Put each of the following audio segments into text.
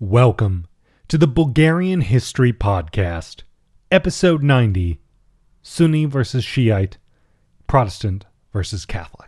Welcome to the Bulgarian History Podcast, Episode 90 Sunni versus Shiite, Protestant versus Catholic.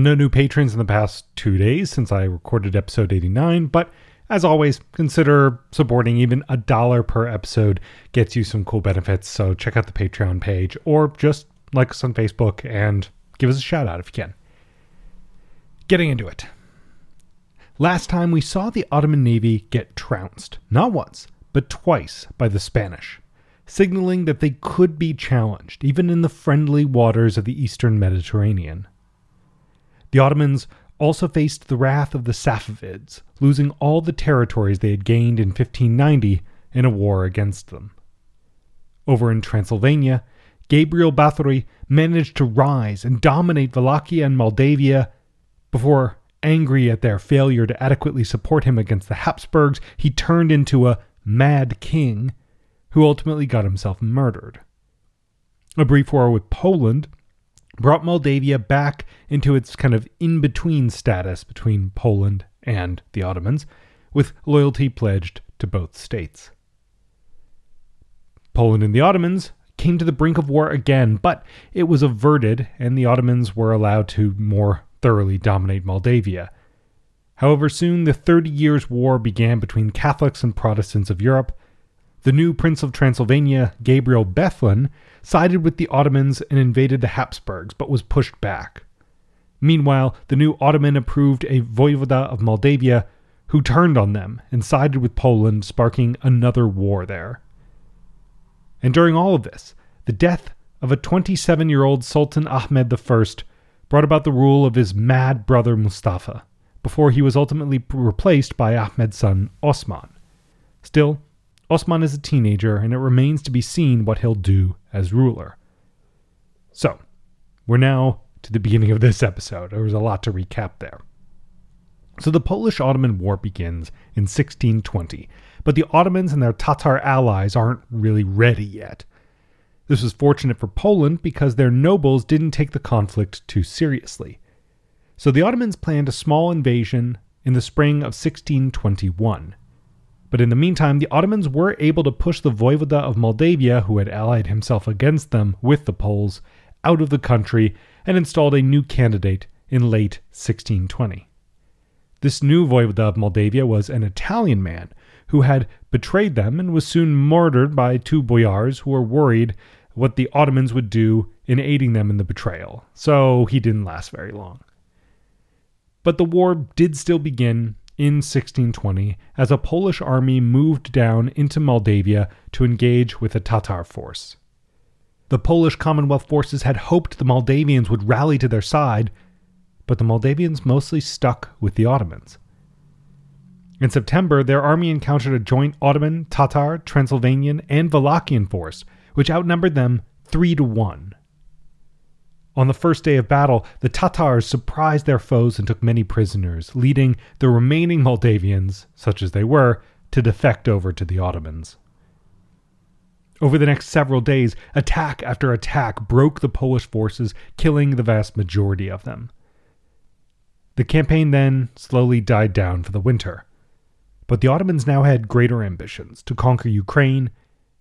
No new patrons in the past two days since I recorded episode 89, but as always, consider supporting even a dollar per episode gets you some cool benefits. So check out the Patreon page or just like us on Facebook and give us a shout out if you can. Getting into it. Last time we saw the Ottoman Navy get trounced, not once, but twice by the Spanish, signaling that they could be challenged even in the friendly waters of the eastern Mediterranean. The Ottomans also faced the wrath of the Safavids, losing all the territories they had gained in 1590 in a war against them. Over in Transylvania, Gabriel Bathory managed to rise and dominate Wallachia and Moldavia before, angry at their failure to adequately support him against the Habsburgs, he turned into a mad king who ultimately got himself murdered. A brief war with Poland brought Moldavia back into its kind of in between status between Poland and the Ottomans, with loyalty pledged to both states. Poland and the Ottomans came to the brink of war again, but it was averted and the Ottomans were allowed to more thoroughly dominate Moldavia. However, soon the Thirty Years' War began between Catholics and Protestants of Europe. The new Prince of Transylvania, Gabriel Bethlen, sided with the Ottomans and invaded the Habsburgs, but was pushed back. Meanwhile, the new Ottoman approved a voivoda of Moldavia who turned on them and sided with Poland, sparking another war there. And during all of this, the death of a 27 year old Sultan Ahmed I brought about the rule of his mad brother Mustafa, before he was ultimately replaced by Ahmed's son Osman. Still, Osman is a teenager, and it remains to be seen what he'll do as ruler. So, we're now to the beginning of this episode. There was a lot to recap there. So, the Polish Ottoman War begins in 1620, but the Ottomans and their Tatar allies aren't really ready yet. This was fortunate for Poland because their nobles didn't take the conflict too seriously. So the Ottomans planned a small invasion in the spring of 1621. But in the meantime, the Ottomans were able to push the Voivoda of Moldavia, who had allied himself against them with the Poles, out of the country and installed a new candidate in late 1620. This new Voivoda of Moldavia was an Italian man who had betrayed them and was soon murdered by two boyars who were worried what the Ottomans would do in aiding them in the betrayal, so he didn't last very long. But the war did still begin, in 1620 as a Polish army moved down into Moldavia to engage with a Tatar force. The Polish Commonwealth forces had hoped the Moldavians would rally to their side, but the Moldavians mostly stuck with the Ottomans. In September, their army encountered a joint Ottoman, Tatar, Transylvanian, and Wallachian force, which outnumbered them three to one. On the first day of battle, the Tatars surprised their foes and took many prisoners, leading the remaining Moldavians, such as they were, to defect over to the Ottomans. Over the next several days, attack after attack broke the Polish forces, killing the vast majority of them. The campaign then slowly died down for the winter. But the Ottomans now had greater ambitions to conquer Ukraine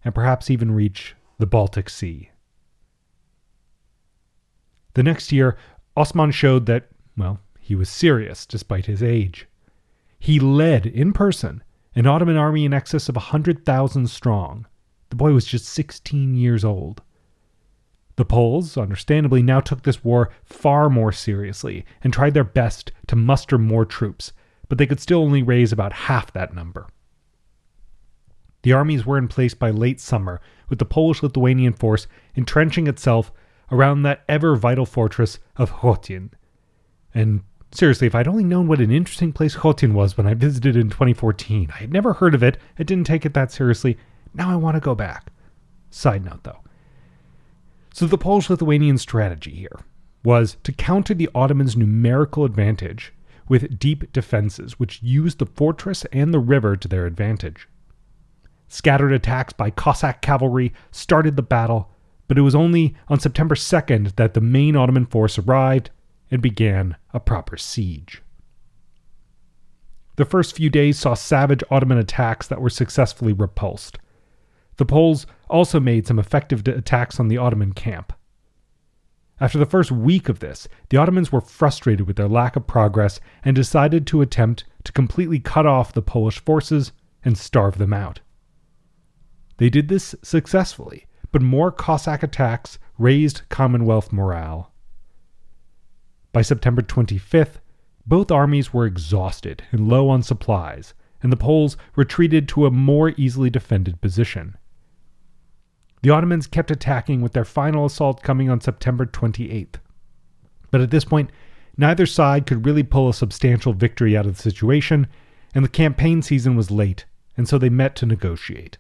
and perhaps even reach the Baltic Sea. The next year, Osman showed that, well, he was serious despite his age. He led, in person, an Ottoman army in excess of a 100,000 strong. The boy was just 16 years old. The Poles, understandably, now took this war far more seriously and tried their best to muster more troops, but they could still only raise about half that number. The armies were in place by late summer, with the Polish Lithuanian force entrenching itself around that ever vital fortress of Chotin. And seriously, if I'd only known what an interesting place Chotin was when I visited in 2014, I had never heard of it, I didn't take it that seriously. Now I want to go back. Side note though. So the Polish Lithuanian strategy here was to counter the Ottomans' numerical advantage with deep defenses, which used the fortress and the river to their advantage. Scattered attacks by Cossack cavalry started the battle, but it was only on September 2nd that the main Ottoman force arrived and began a proper siege. The first few days saw savage Ottoman attacks that were successfully repulsed. The Poles also made some effective attacks on the Ottoman camp. After the first week of this, the Ottomans were frustrated with their lack of progress and decided to attempt to completely cut off the Polish forces and starve them out. They did this successfully, but more Cossack attacks raised Commonwealth morale. By September 25th, both armies were exhausted and low on supplies, and the Poles retreated to a more easily defended position. The Ottomans kept attacking, with their final assault coming on September 28th. But at this point, neither side could really pull a substantial victory out of the situation, and the campaign season was late, and so they met to negotiate.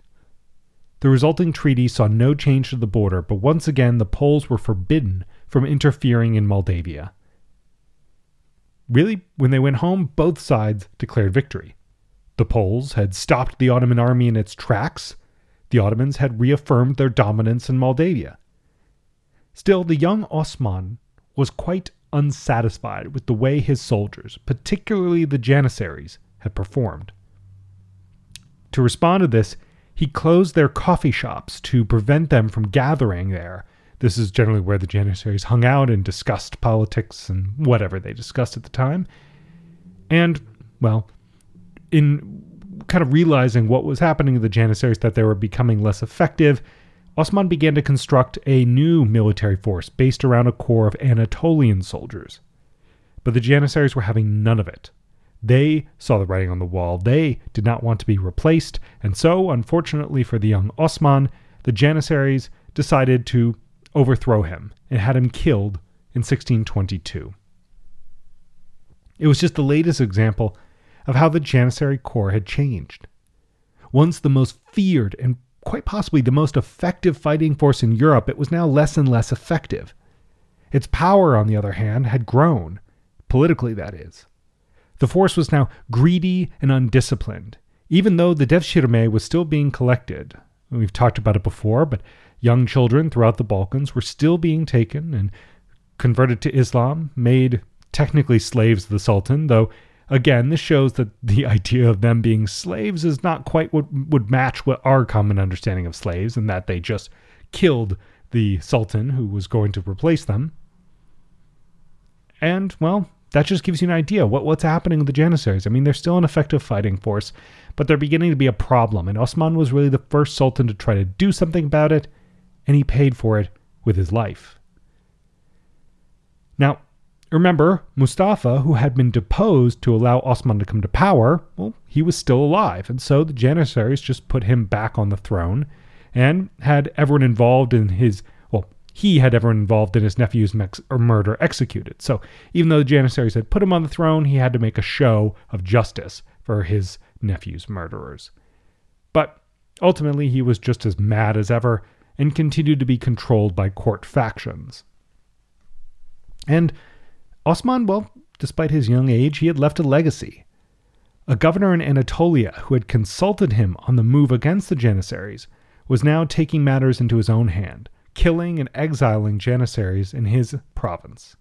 The resulting treaty saw no change to the border, but once again the Poles were forbidden from interfering in Moldavia. Really, when they went home, both sides declared victory. The Poles had stopped the Ottoman army in its tracks, the Ottomans had reaffirmed their dominance in Moldavia. Still, the young Osman was quite unsatisfied with the way his soldiers, particularly the Janissaries, had performed. To respond to this, he closed their coffee shops to prevent them from gathering there. This is generally where the Janissaries hung out and discussed politics and whatever they discussed at the time. And, well, in kind of realizing what was happening to the Janissaries, that they were becoming less effective, Osman began to construct a new military force based around a corps of Anatolian soldiers. But the Janissaries were having none of it. They saw the writing on the wall. They did not want to be replaced, and so, unfortunately for the young Osman, the Janissaries decided to overthrow him and had him killed in 1622. It was just the latest example of how the Janissary Corps had changed. Once the most feared and quite possibly the most effective fighting force in Europe, it was now less and less effective. Its power, on the other hand, had grown, politically, that is. The force was now greedy and undisciplined, even though the Devshirme was still being collected. We've talked about it before, but young children throughout the Balkans were still being taken and converted to Islam, made technically slaves of the Sultan, though Again, this shows that the idea of them being slaves is not quite what would match what our common understanding of slaves, and that they just killed the sultan who was going to replace them. And, well, that just gives you an idea what, what's happening with the Janissaries. I mean, they're still an effective fighting force, but they're beginning to be a problem. And Osman was really the first sultan to try to do something about it, and he paid for it with his life. Now, Remember, Mustafa, who had been deposed to allow Osman to come to power, well, he was still alive, and so the Janissaries just put him back on the throne and had everyone involved in his he had everyone involved in his nephew's mex- murder executed. So even though the Janissaries had put him on the throne, he had to make a show of justice for his nephew's murderers. But ultimately, he was just as mad as ever and continued to be controlled by court factions. And Osman, well, despite his young age, he had left a legacy. A governor in Anatolia who had consulted him on the move against the Janissaries was now taking matters into his own hand, killing and exiling Janissaries in his province.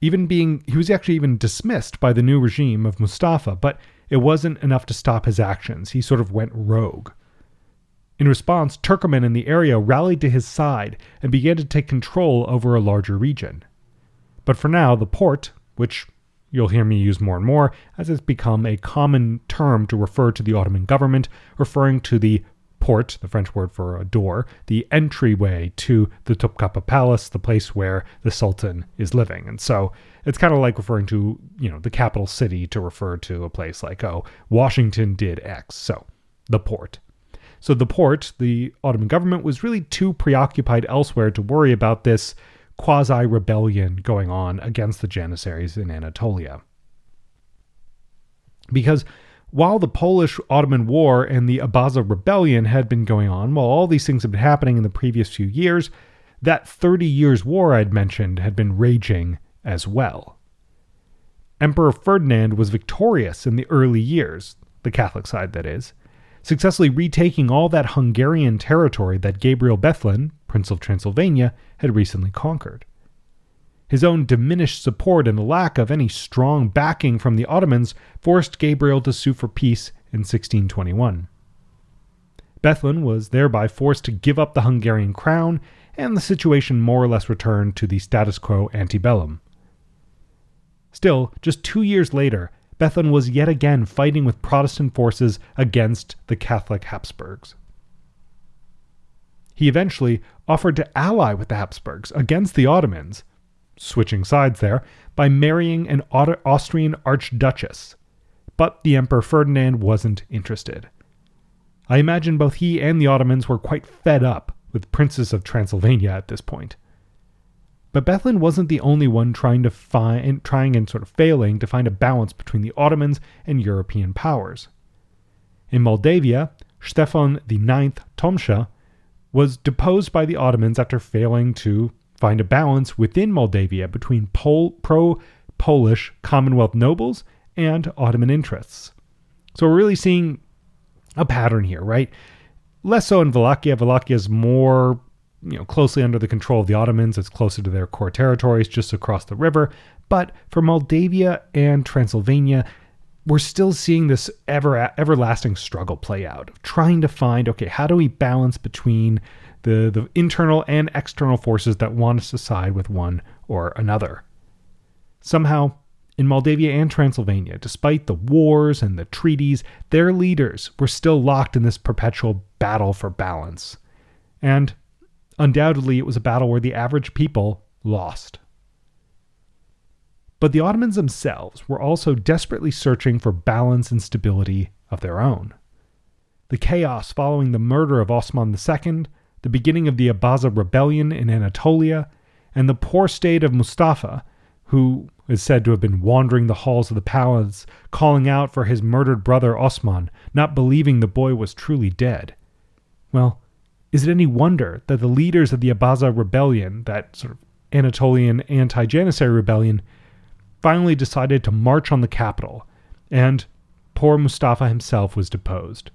Even being, he was actually even dismissed by the new regime of Mustafa, but it wasn't enough to stop his actions. He sort of went rogue. In response, Turkomen in the area rallied to his side and began to take control over a larger region. But for now, the Porte, which you'll hear me use more and more, as it's become a common term to refer to the Ottoman government, referring to the Porte, the French word for a door, the entryway to the Topkapi Palace, the place where the Sultan is living. And so it's kind of like referring to, you know, the capital city to refer to a place like, oh, Washington did X. So the Porte. So the Porte, the Ottoman government was really too preoccupied elsewhere to worry about this quasi rebellion going on against the Janissaries in Anatolia. Because while the Polish Ottoman War and the Abaza Rebellion had been going on, while all these things had been happening in the previous few years, that 30 years' war I'd mentioned had been raging as well. Emperor Ferdinand was victorious in the early years, the Catholic side that is, successfully retaking all that Hungarian territory that Gabriel Bethlen, Prince of Transylvania, had recently conquered. His own diminished support and the lack of any strong backing from the Ottomans forced Gabriel to sue for peace in 1621. Bethlen was thereby forced to give up the Hungarian crown, and the situation more or less returned to the status quo antebellum. Still, just two years later, Bethlen was yet again fighting with Protestant forces against the Catholic Habsburgs. He eventually offered to ally with the Habsburgs against the Ottomans, switching sides there, by marrying an Austrian archduchess. But the Emperor Ferdinand wasn't interested. I imagine both he and the Ottomans were quite fed up with Princes of Transylvania at this point. But Bethlen wasn't the only one trying to find trying and sort of failing to find a balance between the Ottomans and European powers. In Moldavia, Stefan IX Tomsha was deposed by the Ottomans after failing to find a balance within Moldavia between Pol- pro Polish Commonwealth nobles and Ottoman interests. So we're really seeing a pattern here, right? Less so in Wallachia. Wallachia is more you know, closely under the control of the Ottomans. It's closer to their core territories, just across the river. But for Moldavia and Transylvania, we're still seeing this ever everlasting struggle play out of trying to find okay, how do we balance between the the internal and external forces that want us to side with one or another. Somehow, in Moldavia and Transylvania, despite the wars and the treaties, their leaders were still locked in this perpetual battle for balance. And Undoubtedly, it was a battle where the average people lost. But the Ottomans themselves were also desperately searching for balance and stability of their own. The chaos following the murder of Osman II, the beginning of the Abaza rebellion in Anatolia, and the poor state of Mustafa, who is said to have been wandering the halls of the palace, calling out for his murdered brother Osman, not believing the boy was truly dead. Well, is it any wonder that the leaders of the Abaza rebellion, that sort of Anatolian anti Janissary rebellion, finally decided to march on the capital, and poor Mustafa himself was deposed?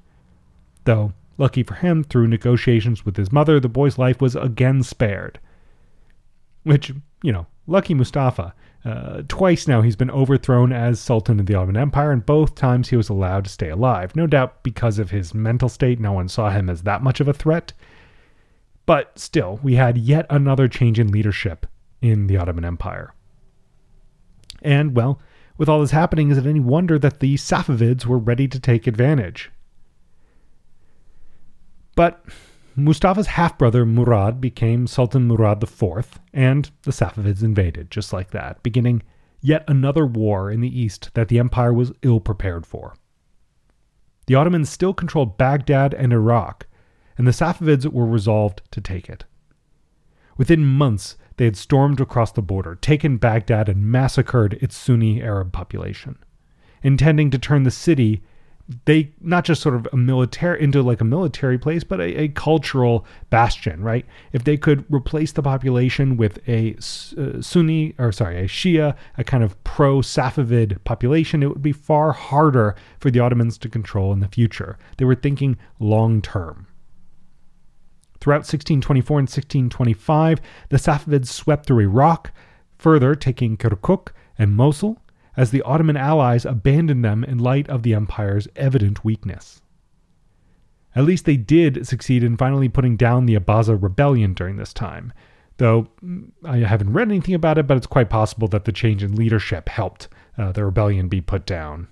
Though, lucky for him, through negotiations with his mother, the boy's life was again spared. Which, you know, lucky Mustafa. Uh, twice now he's been overthrown as Sultan of the Ottoman Empire, and both times he was allowed to stay alive. No doubt because of his mental state, no one saw him as that much of a threat. But still, we had yet another change in leadership in the Ottoman Empire. And, well, with all this happening, is it any wonder that the Safavids were ready to take advantage? But Mustafa's half brother Murad became Sultan Murad IV, and the Safavids invaded, just like that, beginning yet another war in the east that the empire was ill prepared for. The Ottomans still controlled Baghdad and Iraq, and the Safavids were resolved to take it. Within months, they had stormed across the border, taken Baghdad, and massacred its Sunni Arab population, intending to turn the city they not just sort of a military into like a military place, but a, a, cultural bastion, right? If they could replace the population with a uh, Sunni or sorry, a Shia, a kind of pro Safavid population, it would be far harder for the Ottomans to control in the future. They were thinking long term. Throughout 1624 and 1625, the Safavids swept through Iraq, further taking Kirkuk and Mosul as the Ottoman allies abandoned them in light of the empire's evident weakness. At least they did succeed in finally putting down the Abaza rebellion during this time, though mm, I haven't read anything about it, but it's quite possible that the change in leadership helped uh, the rebellion be put down.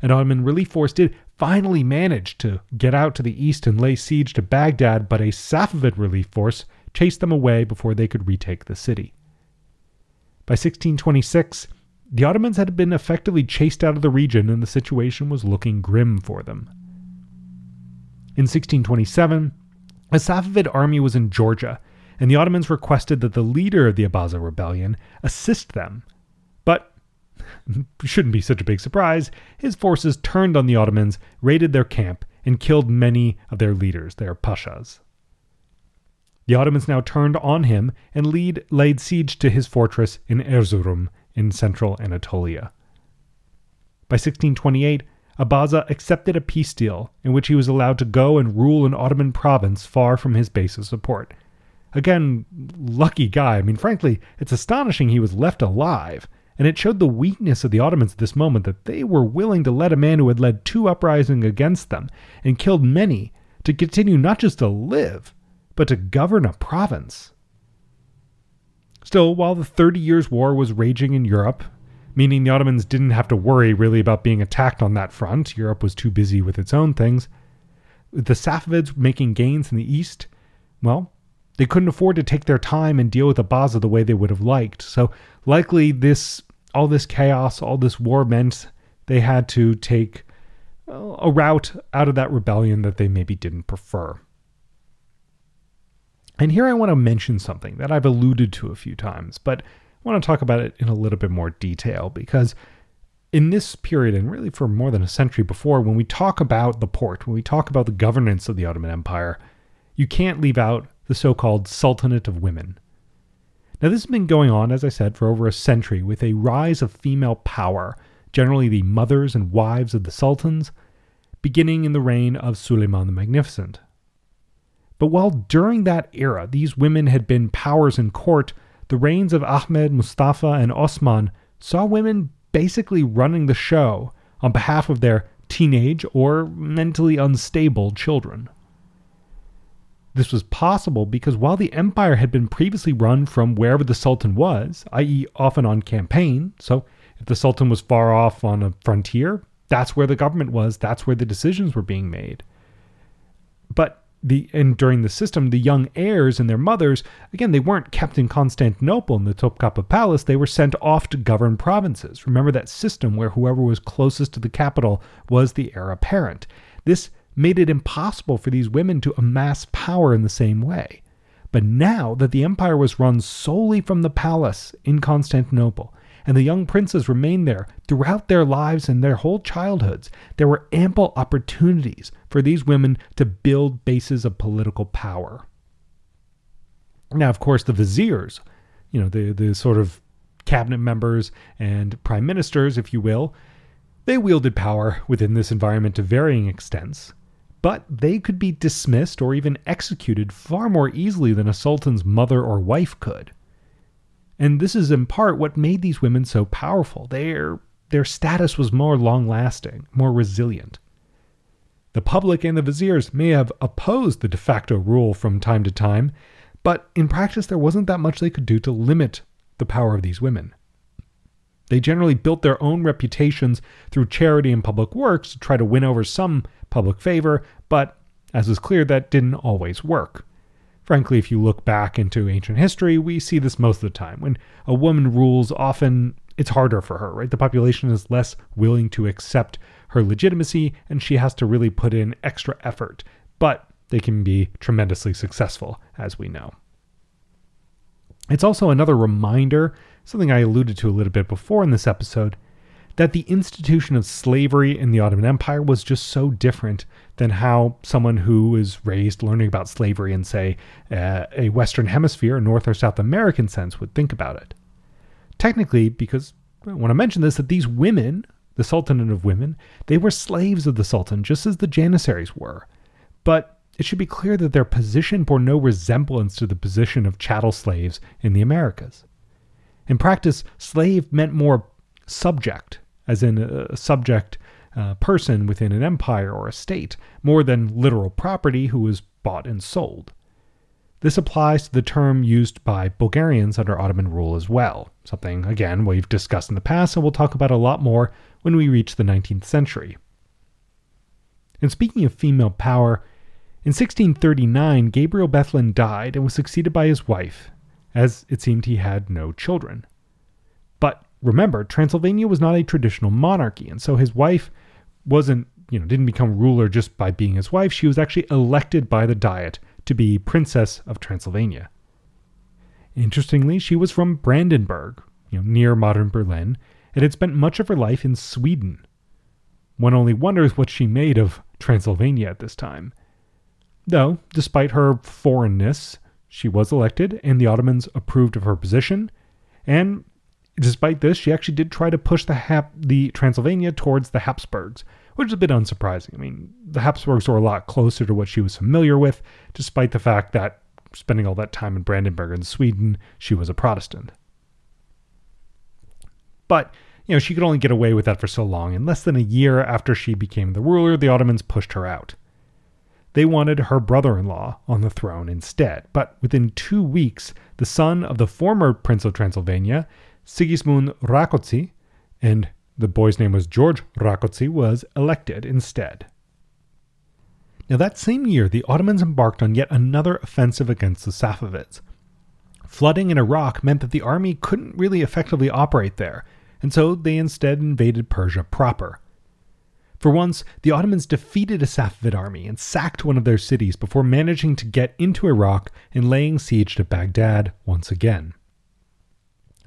An Ottoman relief force did finally managed to get out to the east and lay siege to Baghdad, but a Safavid relief force chased them away before they could retake the city. By 1626, the Ottomans had been effectively chased out of the region and the situation was looking grim for them. In 1627, a Safavid army was in Georgia, and the Ottomans requested that the leader of the Abaza rebellion assist them. Shouldn't be such a big surprise, his forces turned on the Ottomans, raided their camp, and killed many of their leaders, their pashas. The Ottomans now turned on him and lead, laid siege to his fortress in Erzurum in central Anatolia. By 1628, Abaza accepted a peace deal in which he was allowed to go and rule an Ottoman province far from his base of support. Again, lucky guy. I mean, frankly, it's astonishing he was left alive, and it showed the weakness of the Ottomans at this moment that they were willing to let a man who had led two uprisings against them and killed many to continue not just to live, but to govern a province. Still, while the Thirty Years' War was raging in Europe, meaning the Ottomans didn't have to worry really about being attacked on that front, Europe was too busy with its own things, the Safavids making gains in the east, well, they couldn't afford to take their time and deal with Abaza the way they would have liked. So likely this all this chaos, all this war meant they had to take uh, a route out of that rebellion that they maybe didn't prefer. And here I want to mention something that I've alluded to a few times, but I want to talk about it in a little bit more detail because in this period, and really for more than a century before, when we talk about the Porte, when we talk about the governance of the Ottoman Empire, you can't leave out the so called Sultanate of Women. Now, this has been going on, as I said, for over a century with a rise of female power, generally the mothers and wives of the sultans, beginning in the reign of Suleiman the Magnificent. But while during that era these women had been powers in court, the reigns of Ahmed, Mustafa, and Osman saw women basically running the show on behalf of their teenage or mentally unstable children. This was possible because while the empire had been previously run from wherever the sultan was, i.e., often on campaign, so if the sultan was far off on a frontier, that's where the government was, that's where the decisions were being made. But the and during the system, the young heirs and their mothers, again, they weren't kept in Constantinople in the Topkapi Palace. They were sent off to govern provinces. Remember that system where whoever was closest to the capital was the heir apparent. This made it impossible for these women to amass power in the same way. But now that the empire was run solely from the palace in Constantinople, and the young princes remained there throughout their lives and their whole childhoods. There were ample opportunities for these women to build bases of political power. Now, of course, the viziers, you know, the, the sort of cabinet members and prime ministers, if you will, they wielded power within this environment to varying extents, but they could be dismissed or even executed far more easily than a sultan's mother or wife could. And this is in part what made these women so powerful. Their, their status was more long lasting, more resilient. The public and the viziers may have opposed the de facto rule from time to time, but in practice there wasn't that much they could do to limit the power of these women. They generally built their own reputations through charity and public works to try to win over some public favor, but as is clear, that didn't always work. Frankly, if you look back into ancient history, we see this most of the time. When a woman rules, often it's harder for her, right? The population is less willing to accept her legitimacy, and she has to really put in extra effort. But they can be tremendously successful, as we know. It's also another reminder, something I alluded to a little bit before in this episode, that the institution of slavery in the Ottoman Empire was just so different than how someone who is raised learning about slavery in, say, uh, a Western Hemisphere, North or South American sense, would think about it. Technically, because I want to mention this, that these women, the Sultanate of Women, they were slaves of the Sultan, just as the Janissaries were. But it should be clear that their position bore no resemblance to the position of chattel slaves in the Americas. In practice, slave meant more subject, as in a subject uh, person within an empire or a state, more than literal property who was bought and sold. This applies to the term used by Bulgarians under Ottoman rule as well, something, again, we've discussed in the past and we'll talk about a lot more when we reach the 19th century. And speaking of female power, in 1639, Gabriel Bethlen died and was succeeded by his wife, as it seemed he had no children. But remember, Transylvania was not a traditional monarchy, and so his wife wasn't, you know, didn't become ruler just by being his wife. She was actually elected by the Diet to be Princess of Transylvania. Interestingly, she was from Brandenburg, you know, near modern Berlin, and had spent much of her life in Sweden. One only wonders what she made of Transylvania at this time. Though, despite her foreignness, she was elected, and the Ottomans approved of her position. And despite this, she actually did try to push the, Hap- the Transylvania towards the Habsburgs, which is a bit unsurprising. I mean, the Habsburgs were a lot closer to what she was familiar with, despite the fact that spending all that time in Brandenburg in Sweden, she was a Protestant. But, you know, she could only get away with that for so long, and less than a year after she became the ruler, the Ottomans pushed her out. They wanted her brother in law on the throne instead, but within two weeks, the son of the former Prince of Transylvania, Sigismund Rákóczi, and the boy's name was George Rákóczi, was elected instead. Now, that same year, the Ottomans embarked on yet another offensive against the Safavids. Flooding in Iraq meant that the army couldn't really effectively operate there, and so they instead invaded Persia proper. For once, the Ottomans defeated a Safavid army and sacked one of their cities before managing to get into Iraq and laying siege to Baghdad once again.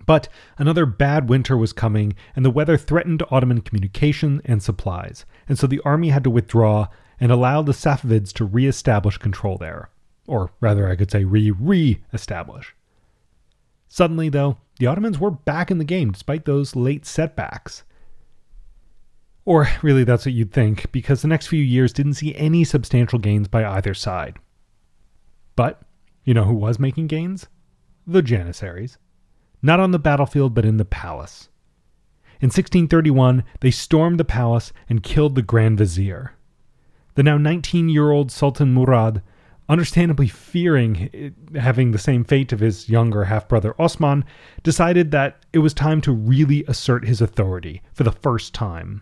But another bad winter was coming, and the weather threatened Ottoman communication and supplies, and so the army had to withdraw and allow the Safavids to re establish control there. Or rather, I could say re re establish. Suddenly, though, the Ottomans were back in the game despite those late setbacks. Or really, that's what you'd think, because the next few years didn't see any substantial gains by either side. But, you know who was making gains? The Janissaries. Not on the battlefield, but in the palace. In 1631, they stormed the palace and killed the Grand Vizier. The now 19 year old Sultan Murad understandably fearing eh, having the same fate of his younger half brother Osman, decided that it was time to really assert his authority for the first time.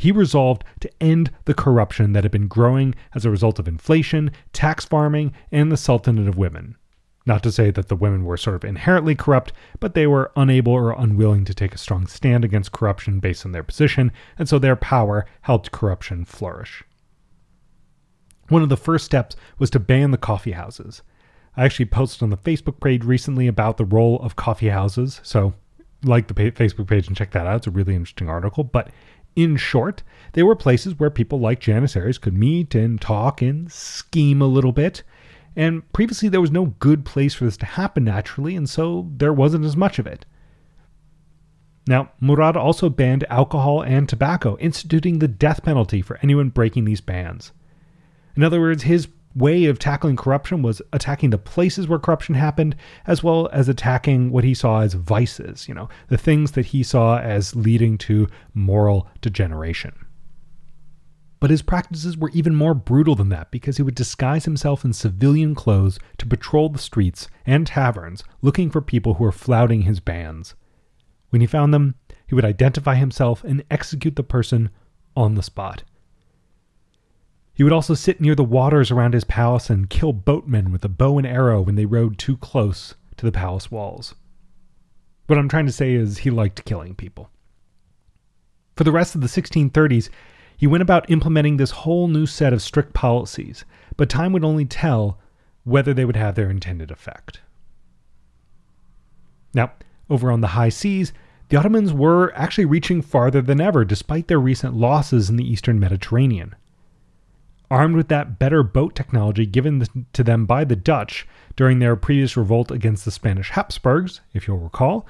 He resolved to end the corruption that had been growing as a result of inflation, tax farming, and the Sultanate of Women. Not to say that the women were sort of inherently corrupt, but they were unable or unwilling to take a strong stand against corruption based on their position, and so their power helped corruption flourish. One of the first steps was to ban the coffee houses. I actually posted on the Facebook page recently about the role of coffee houses, so like the Facebook page and check that out. It's a really interesting article. But in short, they were places where people like Janissaries could meet and talk and scheme a little bit. And previously, there was no good place for this to happen naturally, and so there wasn't as much of it. Now, Murad also banned alcohol and tobacco, instituting the death penalty for anyone breaking these bans. In other words, his way of tackling corruption was attacking the places where corruption happened, as well as attacking what he saw as vices, you know, the things that he saw as leading to moral degeneration. But his practices were even more brutal than that because he would disguise himself in civilian clothes to patrol the streets and taverns looking for people who were flouting his bans. When he found them, he would identify himself and execute the person on the spot. He would also sit near the waters around his palace and kill boatmen with a bow and arrow when they rowed too close to the palace walls. What I'm trying to say is he liked killing people. For the rest of the 1630s, he went about implementing this whole new set of strict policies, but time would only tell whether they would have their intended effect. Now, over on the high seas, the Ottomans were actually reaching farther than ever despite their recent losses in the eastern Mediterranean. Armed with that better boat technology given to them by the Dutch during their previous revolt against the Spanish Habsburgs, if you'll recall,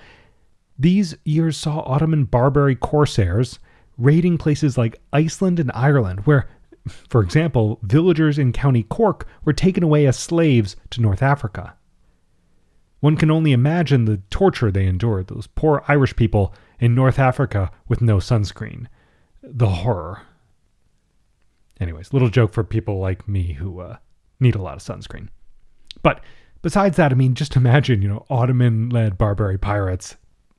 these years saw Ottoman Barbary corsairs raiding places like Iceland and Ireland, where, for example, villagers in County Cork were taken away as slaves to North Africa. One can only imagine the torture they endured, those poor Irish people in North Africa with no sunscreen. The horror. Anyways, little joke for people like me who uh, need a lot of sunscreen. But besides that, I mean, just imagine, you know, Ottoman-led Barbary pirates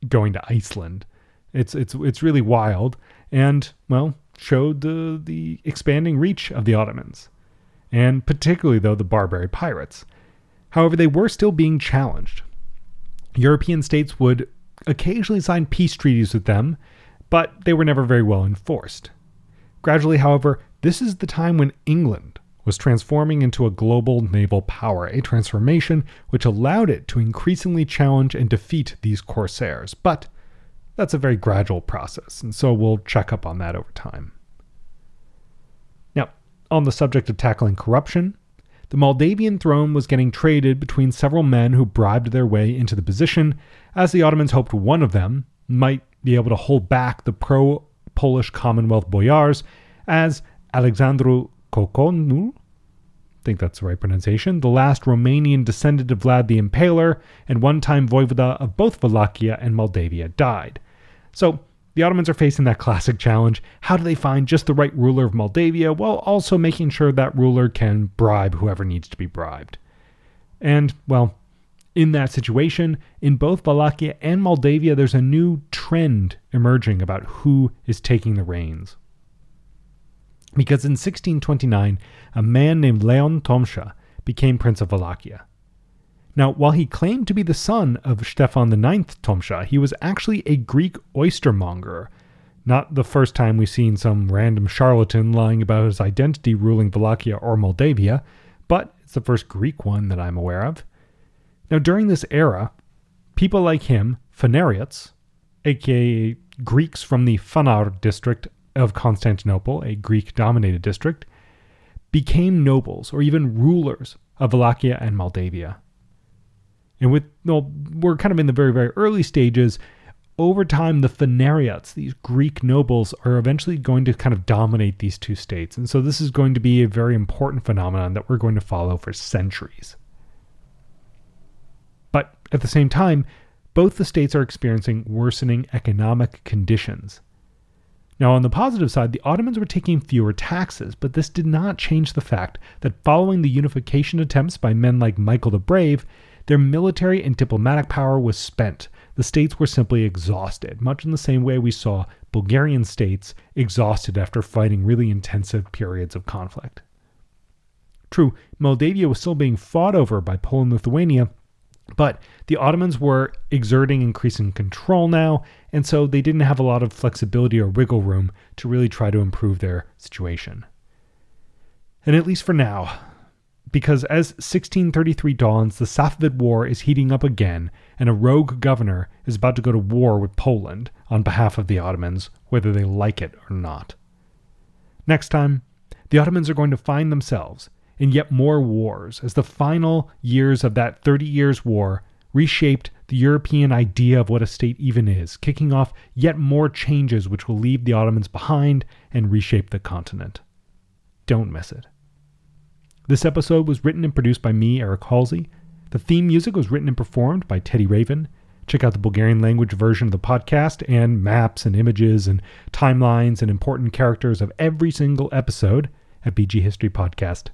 going to Iceland. It's it's it's really wild, and well, showed the the expanding reach of the Ottomans, and particularly though the Barbary pirates. However, they were still being challenged. European states would occasionally sign peace treaties with them, but they were never very well enforced. Gradually, however, this is the time when England was transforming into a global naval power, a transformation which allowed it to increasingly challenge and defeat these corsairs. But that's a very gradual process, and so we'll check up on that over time. Now, on the subject of tackling corruption, the Moldavian throne was getting traded between several men who bribed their way into the position, as the Ottomans hoped one of them might be able to hold back the pro Polish Commonwealth boyars, as Alexandru Coconul, I think that's the right pronunciation, the last Romanian descendant of Vlad the Impaler and one time voivoda of both Wallachia and Moldavia, died. So the Ottomans are facing that classic challenge. How do they find just the right ruler of Moldavia while also making sure that ruler can bribe whoever needs to be bribed? And, well, in that situation, in both Wallachia and Moldavia, there's a new trend emerging about who is taking the reins. Because in 1629, a man named Leon Tomsha became Prince of Wallachia. Now, while he claimed to be the son of Stefan IX Tomsha, he was actually a Greek oystermonger. Not the first time we've seen some random charlatan lying about his identity ruling Wallachia or Moldavia, but it's the first Greek one that I'm aware of. Now, during this era, people like him, Phanariots, aka Greeks from the Phanar district of Constantinople, a Greek dominated district, became nobles or even rulers of Wallachia and Moldavia. And with well, we're kind of in the very, very early stages. Over time, the Phanariots, these Greek nobles, are eventually going to kind of dominate these two states. And so this is going to be a very important phenomenon that we're going to follow for centuries. But at the same time, both the states are experiencing worsening economic conditions. Now, on the positive side, the Ottomans were taking fewer taxes, but this did not change the fact that following the unification attempts by men like Michael the Brave, their military and diplomatic power was spent. The states were simply exhausted, much in the same way we saw Bulgarian states exhausted after fighting really intensive periods of conflict. True, Moldavia was still being fought over by Poland and Lithuania, but the Ottomans were exerting increasing control now, and so they didn't have a lot of flexibility or wiggle room to really try to improve their situation. And at least for now, because as 1633 dawns, the Safavid War is heating up again, and a rogue governor is about to go to war with Poland on behalf of the Ottomans, whether they like it or not. Next time, the Ottomans are going to find themselves in yet more wars as the final years of that 30 Years' War reshaped the European idea of what a state even is, kicking off yet more changes which will leave the Ottomans behind and reshape the continent. Don't miss it. This episode was written and produced by me, Eric Halsey. The theme music was written and performed by Teddy Raven. Check out the Bulgarian language version of the podcast and maps and images and timelines and important characters of every single episode at bghistorypodcast.com.